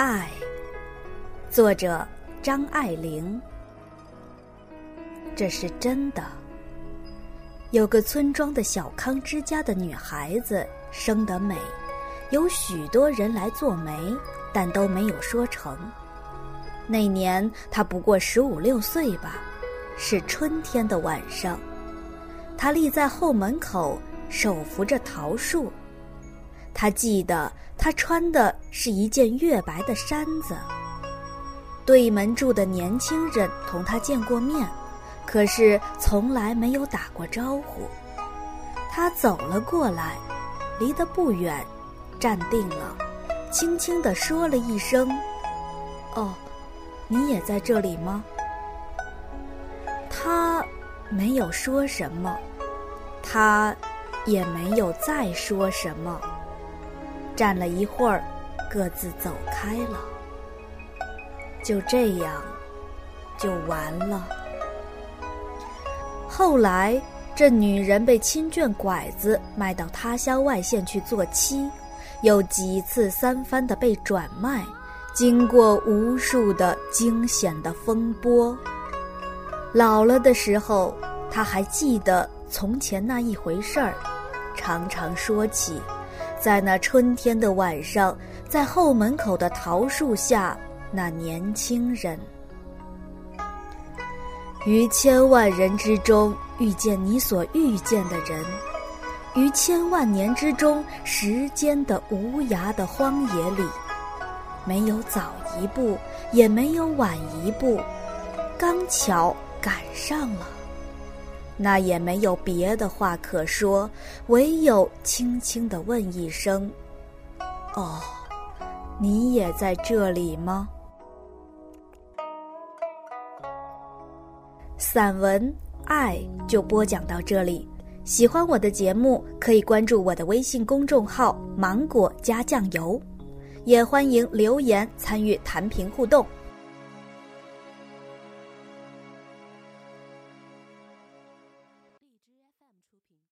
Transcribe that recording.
爱作者张爱玲。这是真的。有个村庄的小康之家的女孩子生得美，有许多人来做媒，但都没有说成。那年她不过十五六岁吧，是春天的晚上，她立在后门口，手扶着桃树。他记得他穿的是一件月白的衫子。对门住的年轻人同他见过面。可是从来没有打过招呼，他走了过来，离得不远，站定了，轻轻地说了一声：“哦，你也在这里吗？”他没有说什么，他也没有再说什么，站了一会儿，各自走开了。就这样，就完了。后来，这女人被亲眷拐子卖到他乡外县去做妻，又几次三番的被转卖，经过无数的惊险的风波。老了的时候，他还记得从前那一回事儿，常常说起，在那春天的晚上，在后门口的桃树下，那年轻人。于千万人之中遇见你所遇见的人，于千万年之中时间的无涯的荒野里，没有早一步，也没有晚一步，刚巧赶上了。那也没有别的话可说，唯有轻轻地问一声：“哦，你也在这里吗？”散文《爱》就播讲到这里。喜欢我的节目，可以关注我的微信公众号“芒果加酱油”，也欢迎留言参与弹评互动。